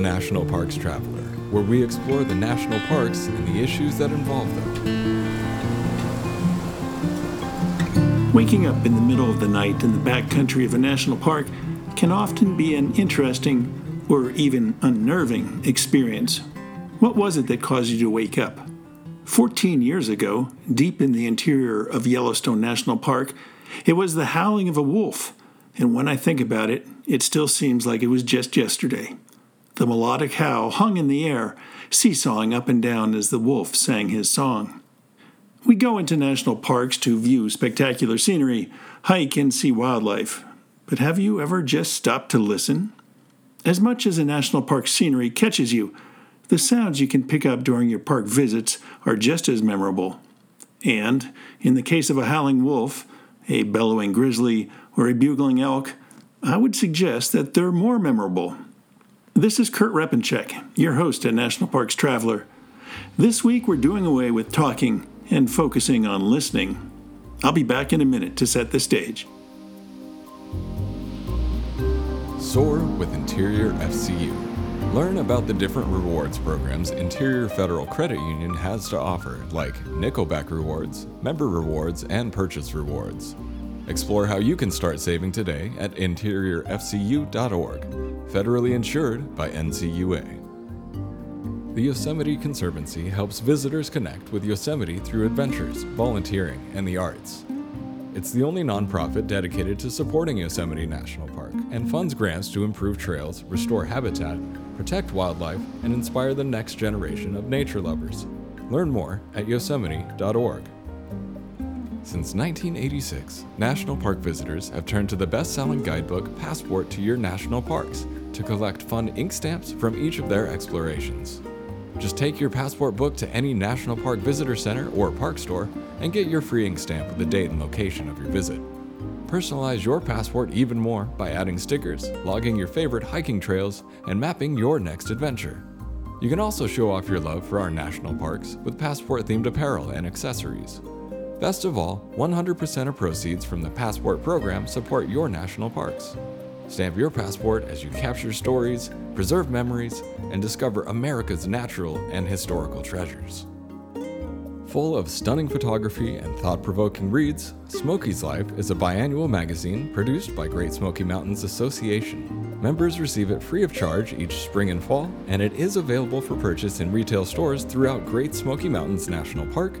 National Parks Traveler, where we explore the national parks and the issues that involve them. Waking up in the middle of the night in the backcountry of a national park can often be an interesting or even unnerving experience. What was it that caused you to wake up? 14 years ago, deep in the interior of Yellowstone National Park, it was the howling of a wolf, and when I think about it, it still seems like it was just yesterday. The melodic howl hung in the air, seesawing up and down as the wolf sang his song. We go into national parks to view spectacular scenery, hike, and see wildlife. But have you ever just stopped to listen? As much as a national park scenery catches you, the sounds you can pick up during your park visits are just as memorable. And, in the case of a howling wolf, a bellowing grizzly, or a bugling elk, I would suggest that they're more memorable. This is Kurt Repanshek, your host at National Parks Traveler. This week we're doing away with talking and focusing on listening. I'll be back in a minute to set the stage. Soar with Interior FCU. Learn about the different rewards programs Interior Federal Credit Union has to offer, like Nickelback Rewards, Member Rewards, and Purchase Rewards. Explore how you can start saving today at interiorfcu.org, federally insured by NCUA. The Yosemite Conservancy helps visitors connect with Yosemite through adventures, volunteering, and the arts. It's the only nonprofit dedicated to supporting Yosemite National Park and funds grants to improve trails, restore habitat, protect wildlife, and inspire the next generation of nature lovers. Learn more at yosemite.org. Since 1986, national park visitors have turned to the best selling guidebook Passport to Your National Parks to collect fun ink stamps from each of their explorations. Just take your passport book to any National Park Visitor Center or park store and get your free ink stamp with the date and location of your visit. Personalize your passport even more by adding stickers, logging your favorite hiking trails, and mapping your next adventure. You can also show off your love for our national parks with passport themed apparel and accessories. Best of all, 100% of proceeds from the Passport program support your national parks. Stamp your passport as you capture stories, preserve memories, and discover America's natural and historical treasures. Full of stunning photography and thought provoking reads, Smokies Life is a biannual magazine produced by Great Smoky Mountains Association. Members receive it free of charge each spring and fall, and it is available for purchase in retail stores throughout Great Smoky Mountains National Park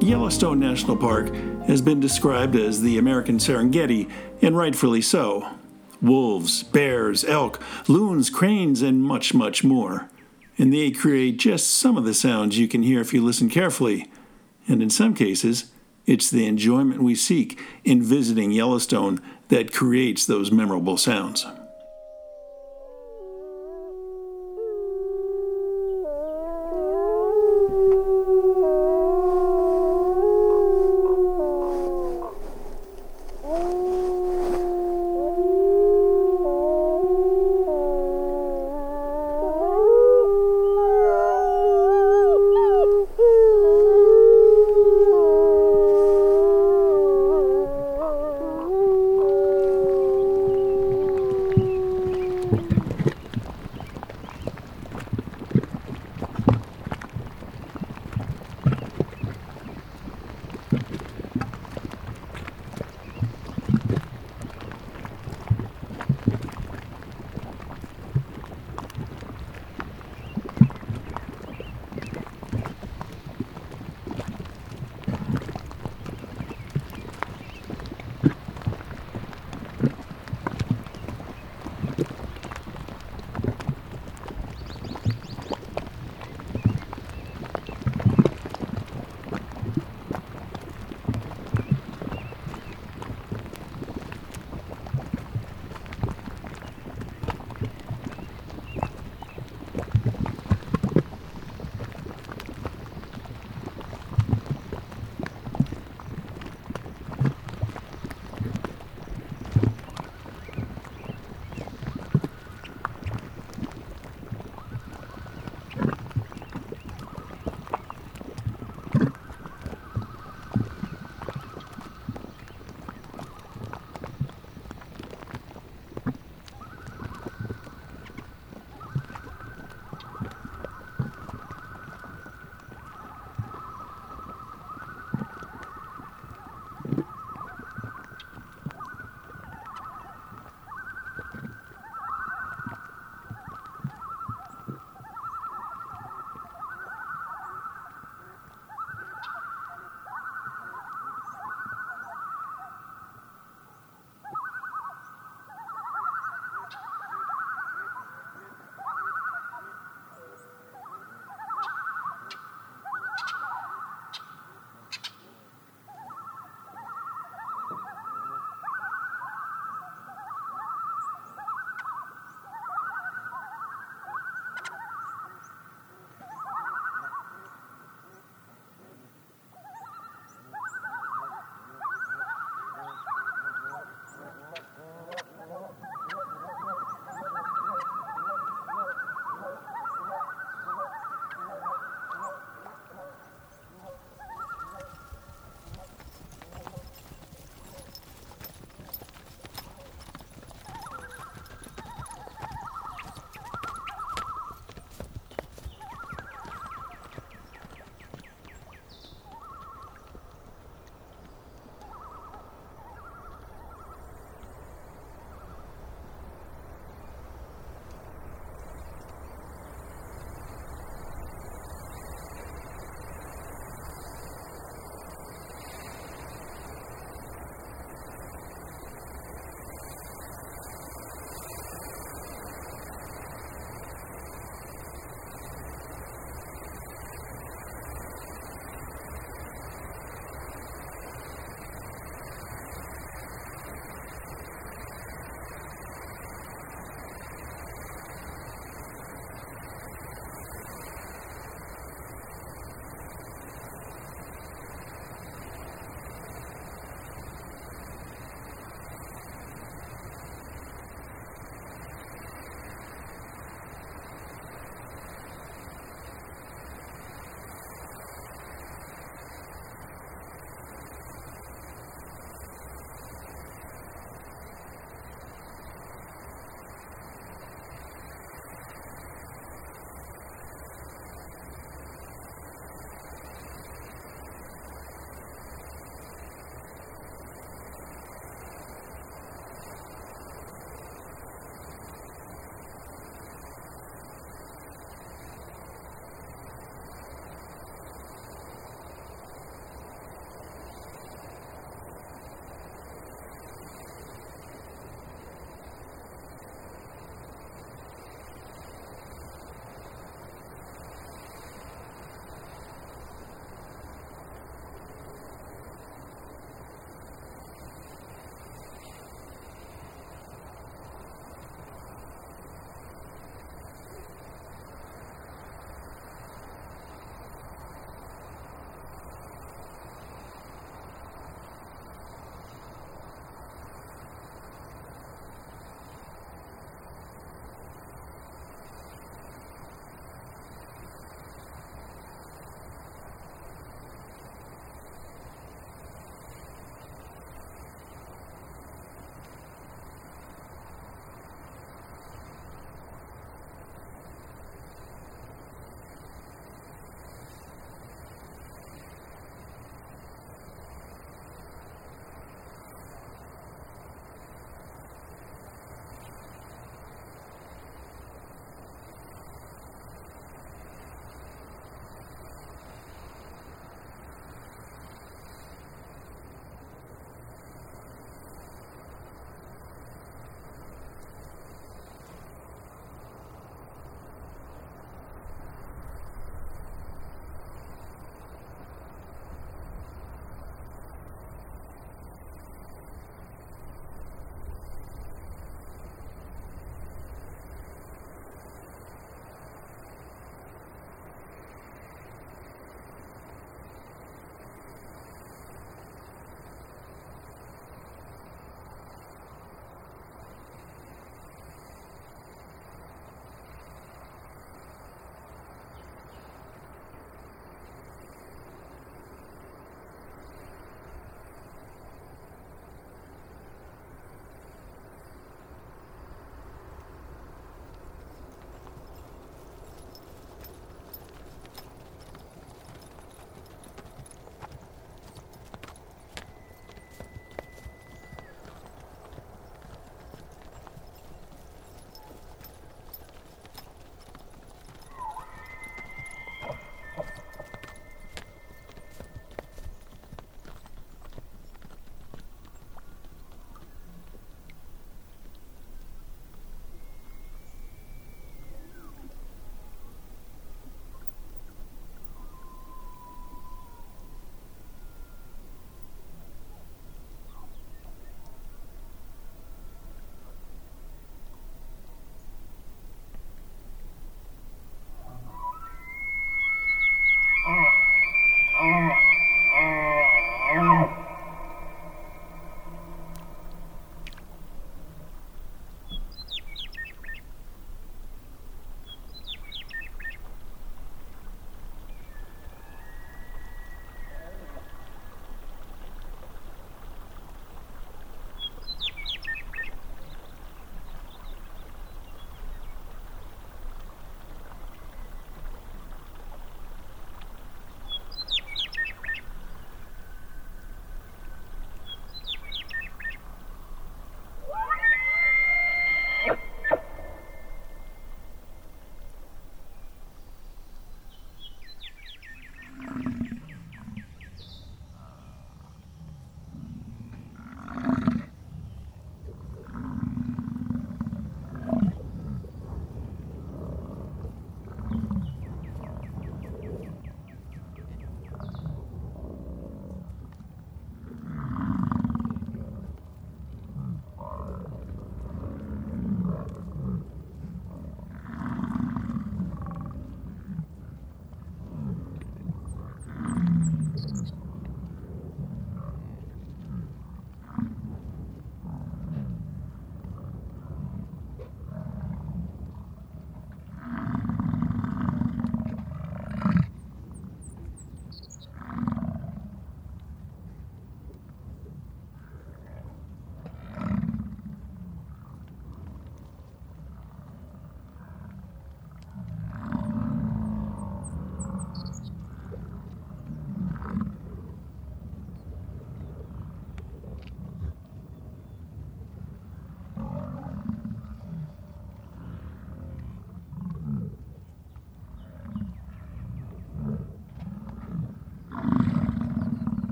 Yellowstone National Park has been described as the American Serengeti, and rightfully so. Wolves, bears, elk, loons, cranes, and much, much more. And they create just some of the sounds you can hear if you listen carefully. And in some cases, it's the enjoyment we seek in visiting Yellowstone that creates those memorable sounds.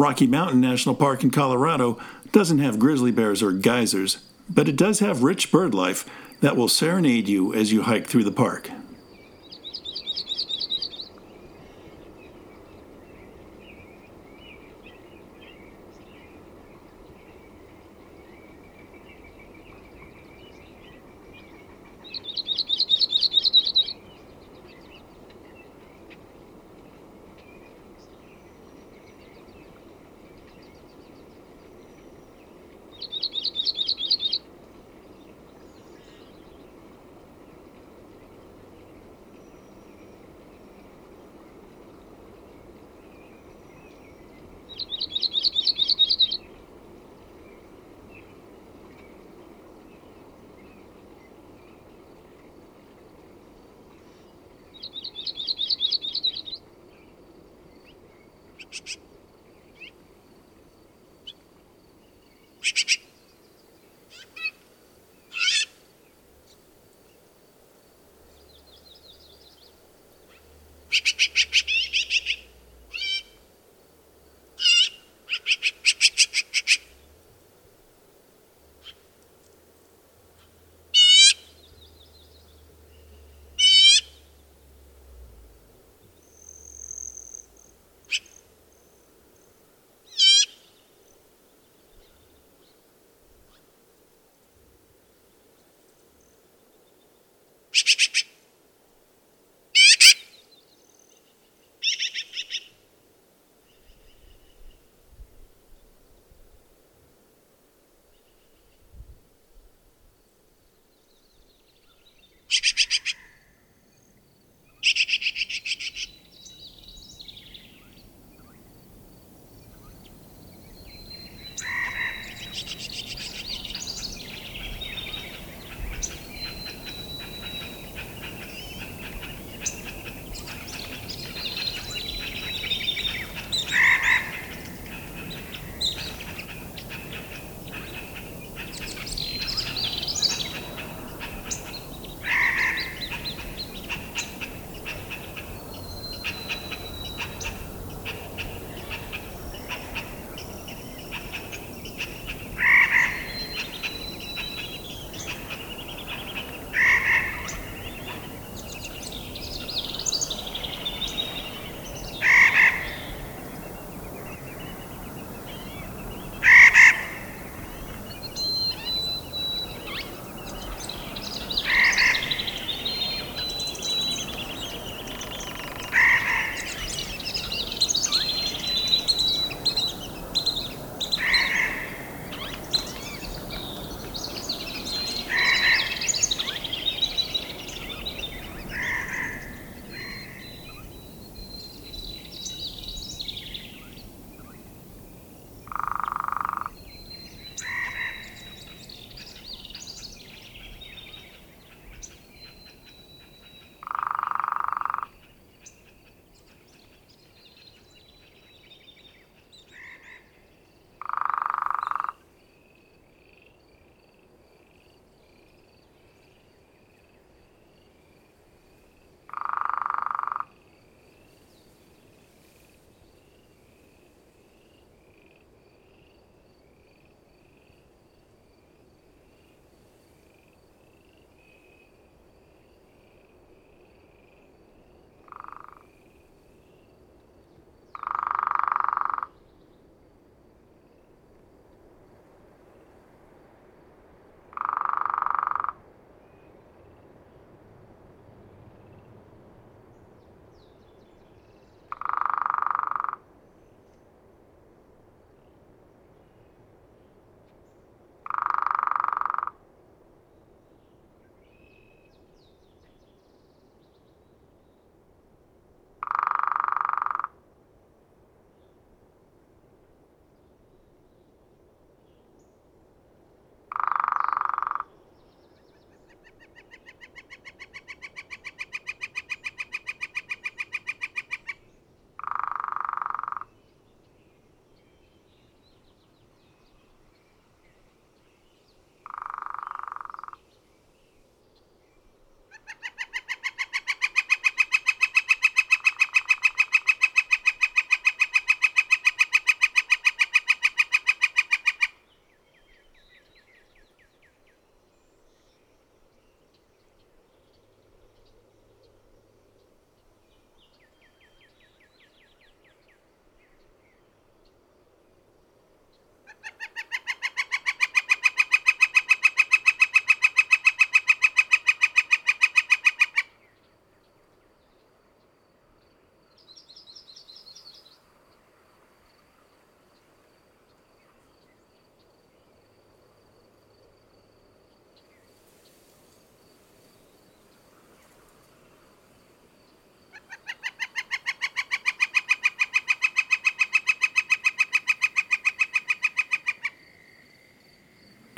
Rocky Mountain National Park in Colorado doesn't have grizzly bears or geysers, but it does have rich bird life that will serenade you as you hike through the park.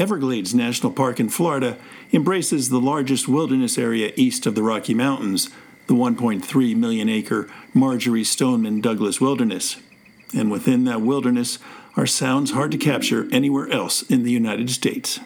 Everglades National Park in Florida embraces the largest wilderness area east of the Rocky Mountains, the 1.3 million acre Marjory Stoneman Douglas Wilderness. And within that wilderness are sounds hard to capture anywhere else in the United States.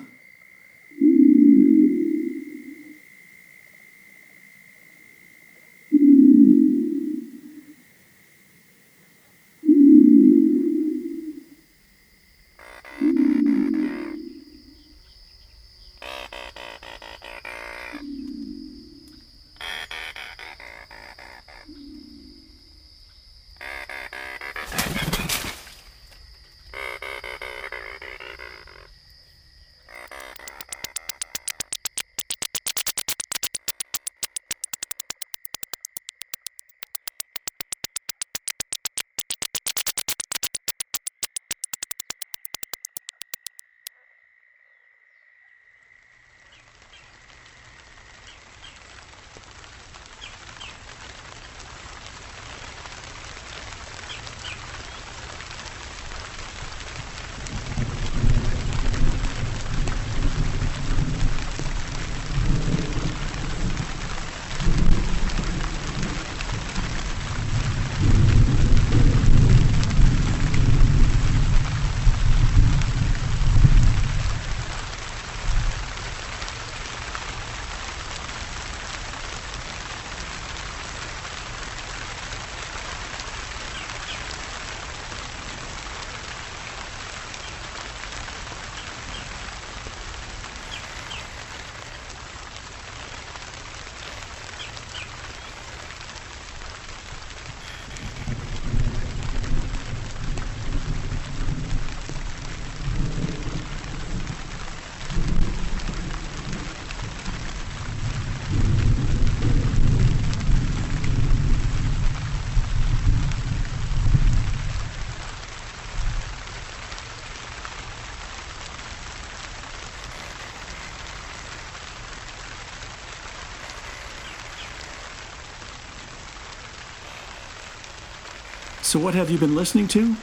So, what have you been listening to?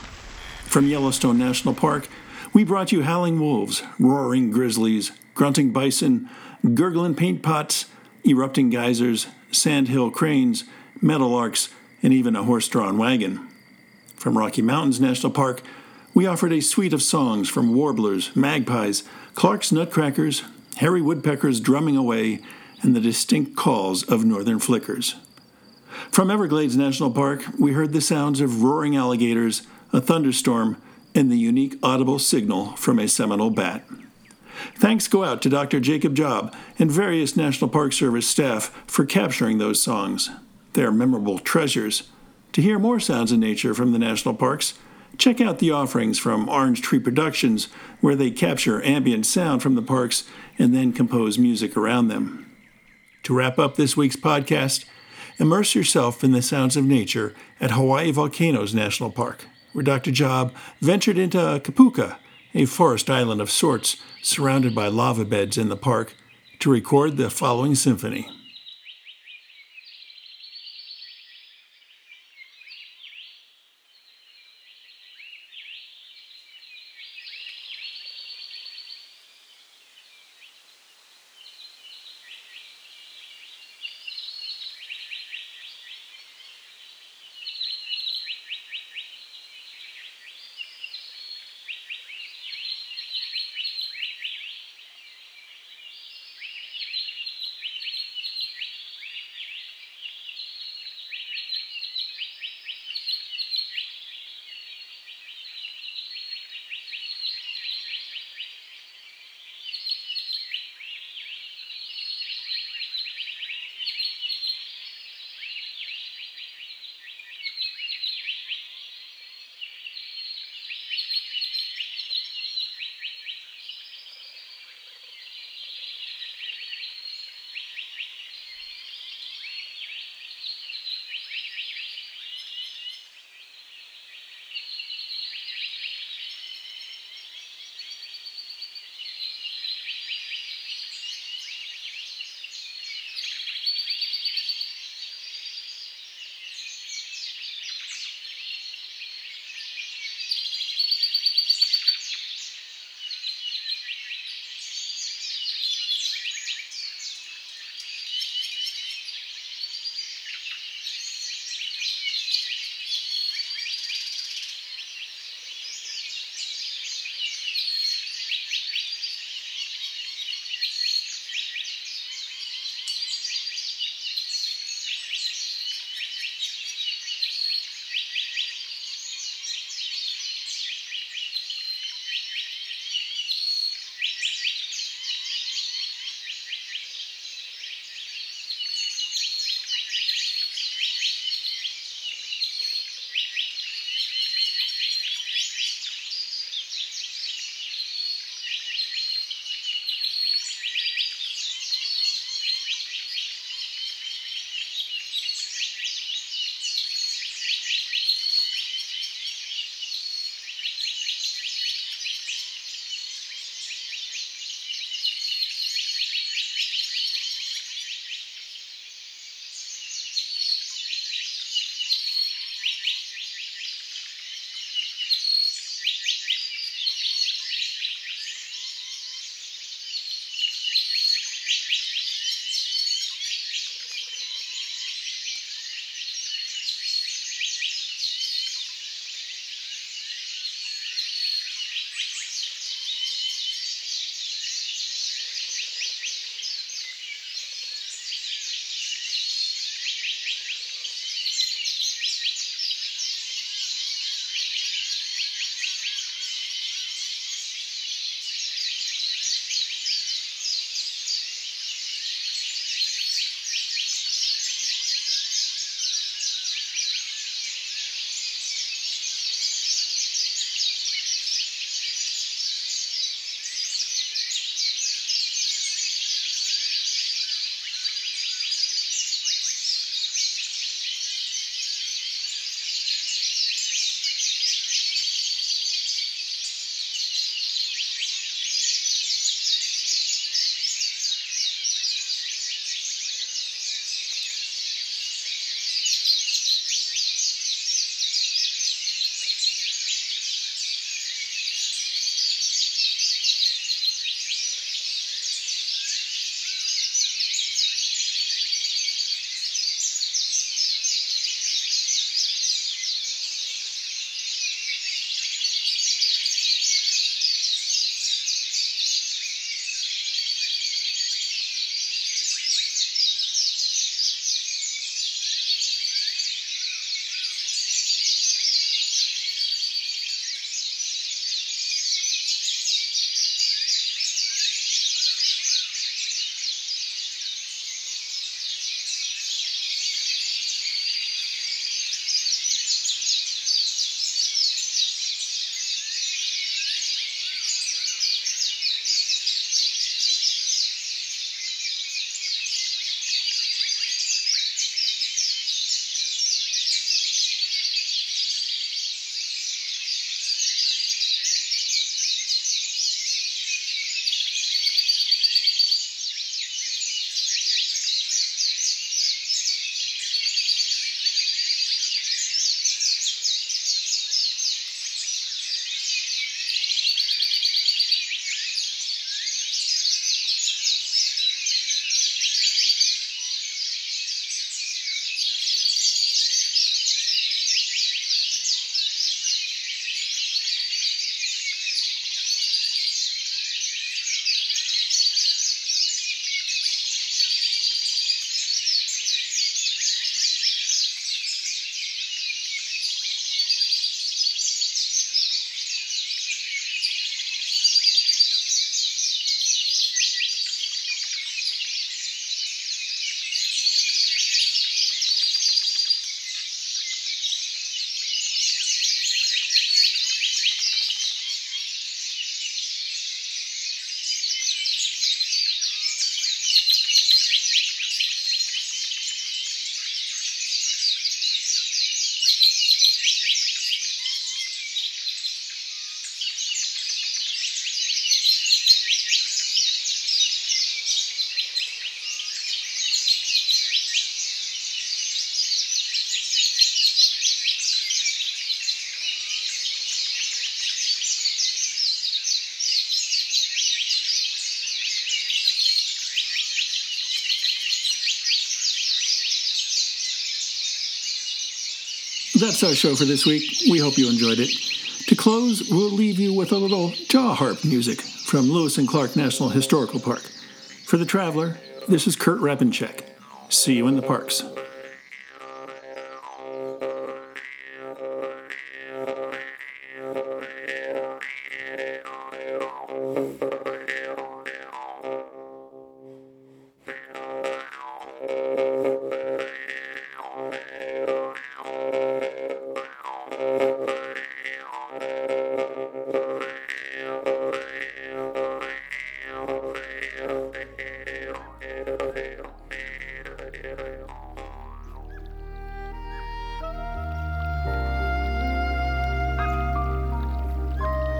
From Yellowstone National Park, we brought you howling wolves, roaring grizzlies, grunting bison, gurgling paint pots, erupting geysers, sandhill cranes, meadowlarks, and even a horse drawn wagon. From Rocky Mountains National Park, we offered a suite of songs from warblers, magpies, Clark's nutcrackers, hairy woodpeckers drumming away, and the distinct calls of northern flickers. From Everglades National Park, we heard the sounds of roaring alligators, a thunderstorm, and the unique audible signal from a Seminole bat. Thanks go out to Dr. Jacob Job and various National Park Service staff for capturing those songs. They're memorable treasures. To hear more sounds of nature from the national parks, check out the offerings from Orange Tree Productions, where they capture ambient sound from the parks and then compose music around them. To wrap up this week's podcast, Immerse yourself in the sounds of nature at Hawaii Volcanoes National Park, where Dr. Job ventured into Kipuka, a forest island of sorts surrounded by lava beds in the park, to record the following symphony. That's our show for this week. We hope you enjoyed it. To close, we'll leave you with a little jaw harp music from Lewis and Clark National Historical Park. For the traveler, this is Kurt Repanshek. See you in the parks.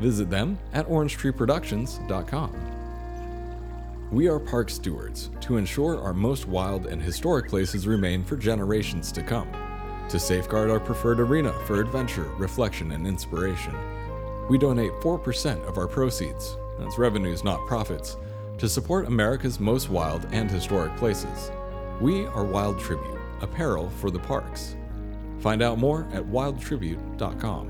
Visit them at orangetreeproductions.com. We are park stewards to ensure our most wild and historic places remain for generations to come, to safeguard our preferred arena for adventure, reflection, and inspiration. We donate 4% of our proceeds, that's revenues, not profits, to support America's most wild and historic places. We are Wild Tribute, apparel for the parks. Find out more at wildtribute.com.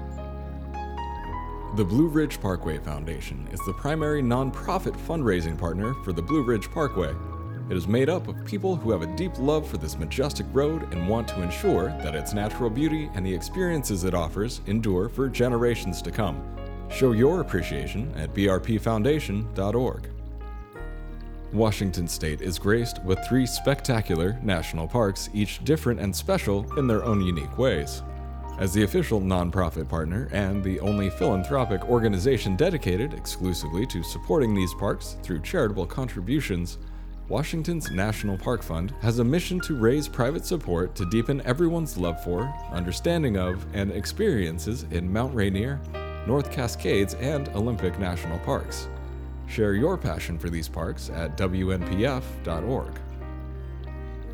The Blue Ridge Parkway Foundation is the primary nonprofit fundraising partner for the Blue Ridge Parkway. It is made up of people who have a deep love for this majestic road and want to ensure that its natural beauty and the experiences it offers endure for generations to come. Show your appreciation at brpfoundation.org. Washington State is graced with three spectacular national parks, each different and special in their own unique ways. As the official nonprofit partner and the only philanthropic organization dedicated exclusively to supporting these parks through charitable contributions, Washington's National Park Fund has a mission to raise private support to deepen everyone's love for, understanding of, and experiences in Mount Rainier, North Cascades, and Olympic National Parks. Share your passion for these parks at WNPF.org.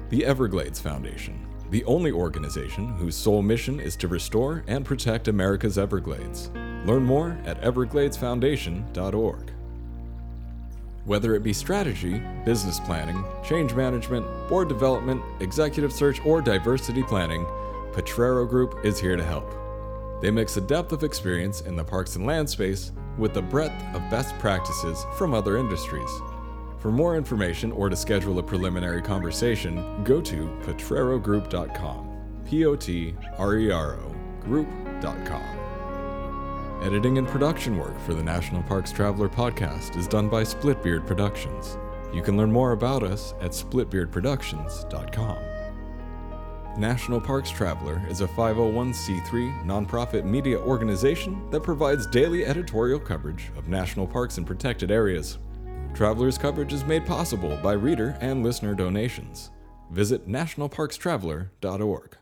The Everglades Foundation, the only organization whose sole mission is to restore and protect America's Everglades. Learn more at evergladesfoundation.org. Whether it be strategy, business planning, change management, board development, executive search, or diversity planning, Potrero Group is here to help. They mix a depth of experience in the parks and land space with the breadth of best practices from other industries. For more information or to schedule a preliminary conversation, go to potrerogroup.com. P O T R E R O group.com. Editing and production work for the National Parks Traveler podcast is done by Splitbeard Productions. You can learn more about us at splitbeardproductions.com. National Parks Traveler is a 501c3 nonprofit media organization that provides daily editorial coverage of national parks and protected areas. Traveler's coverage is made possible by reader and listener donations. Visit nationalparkstraveler.org.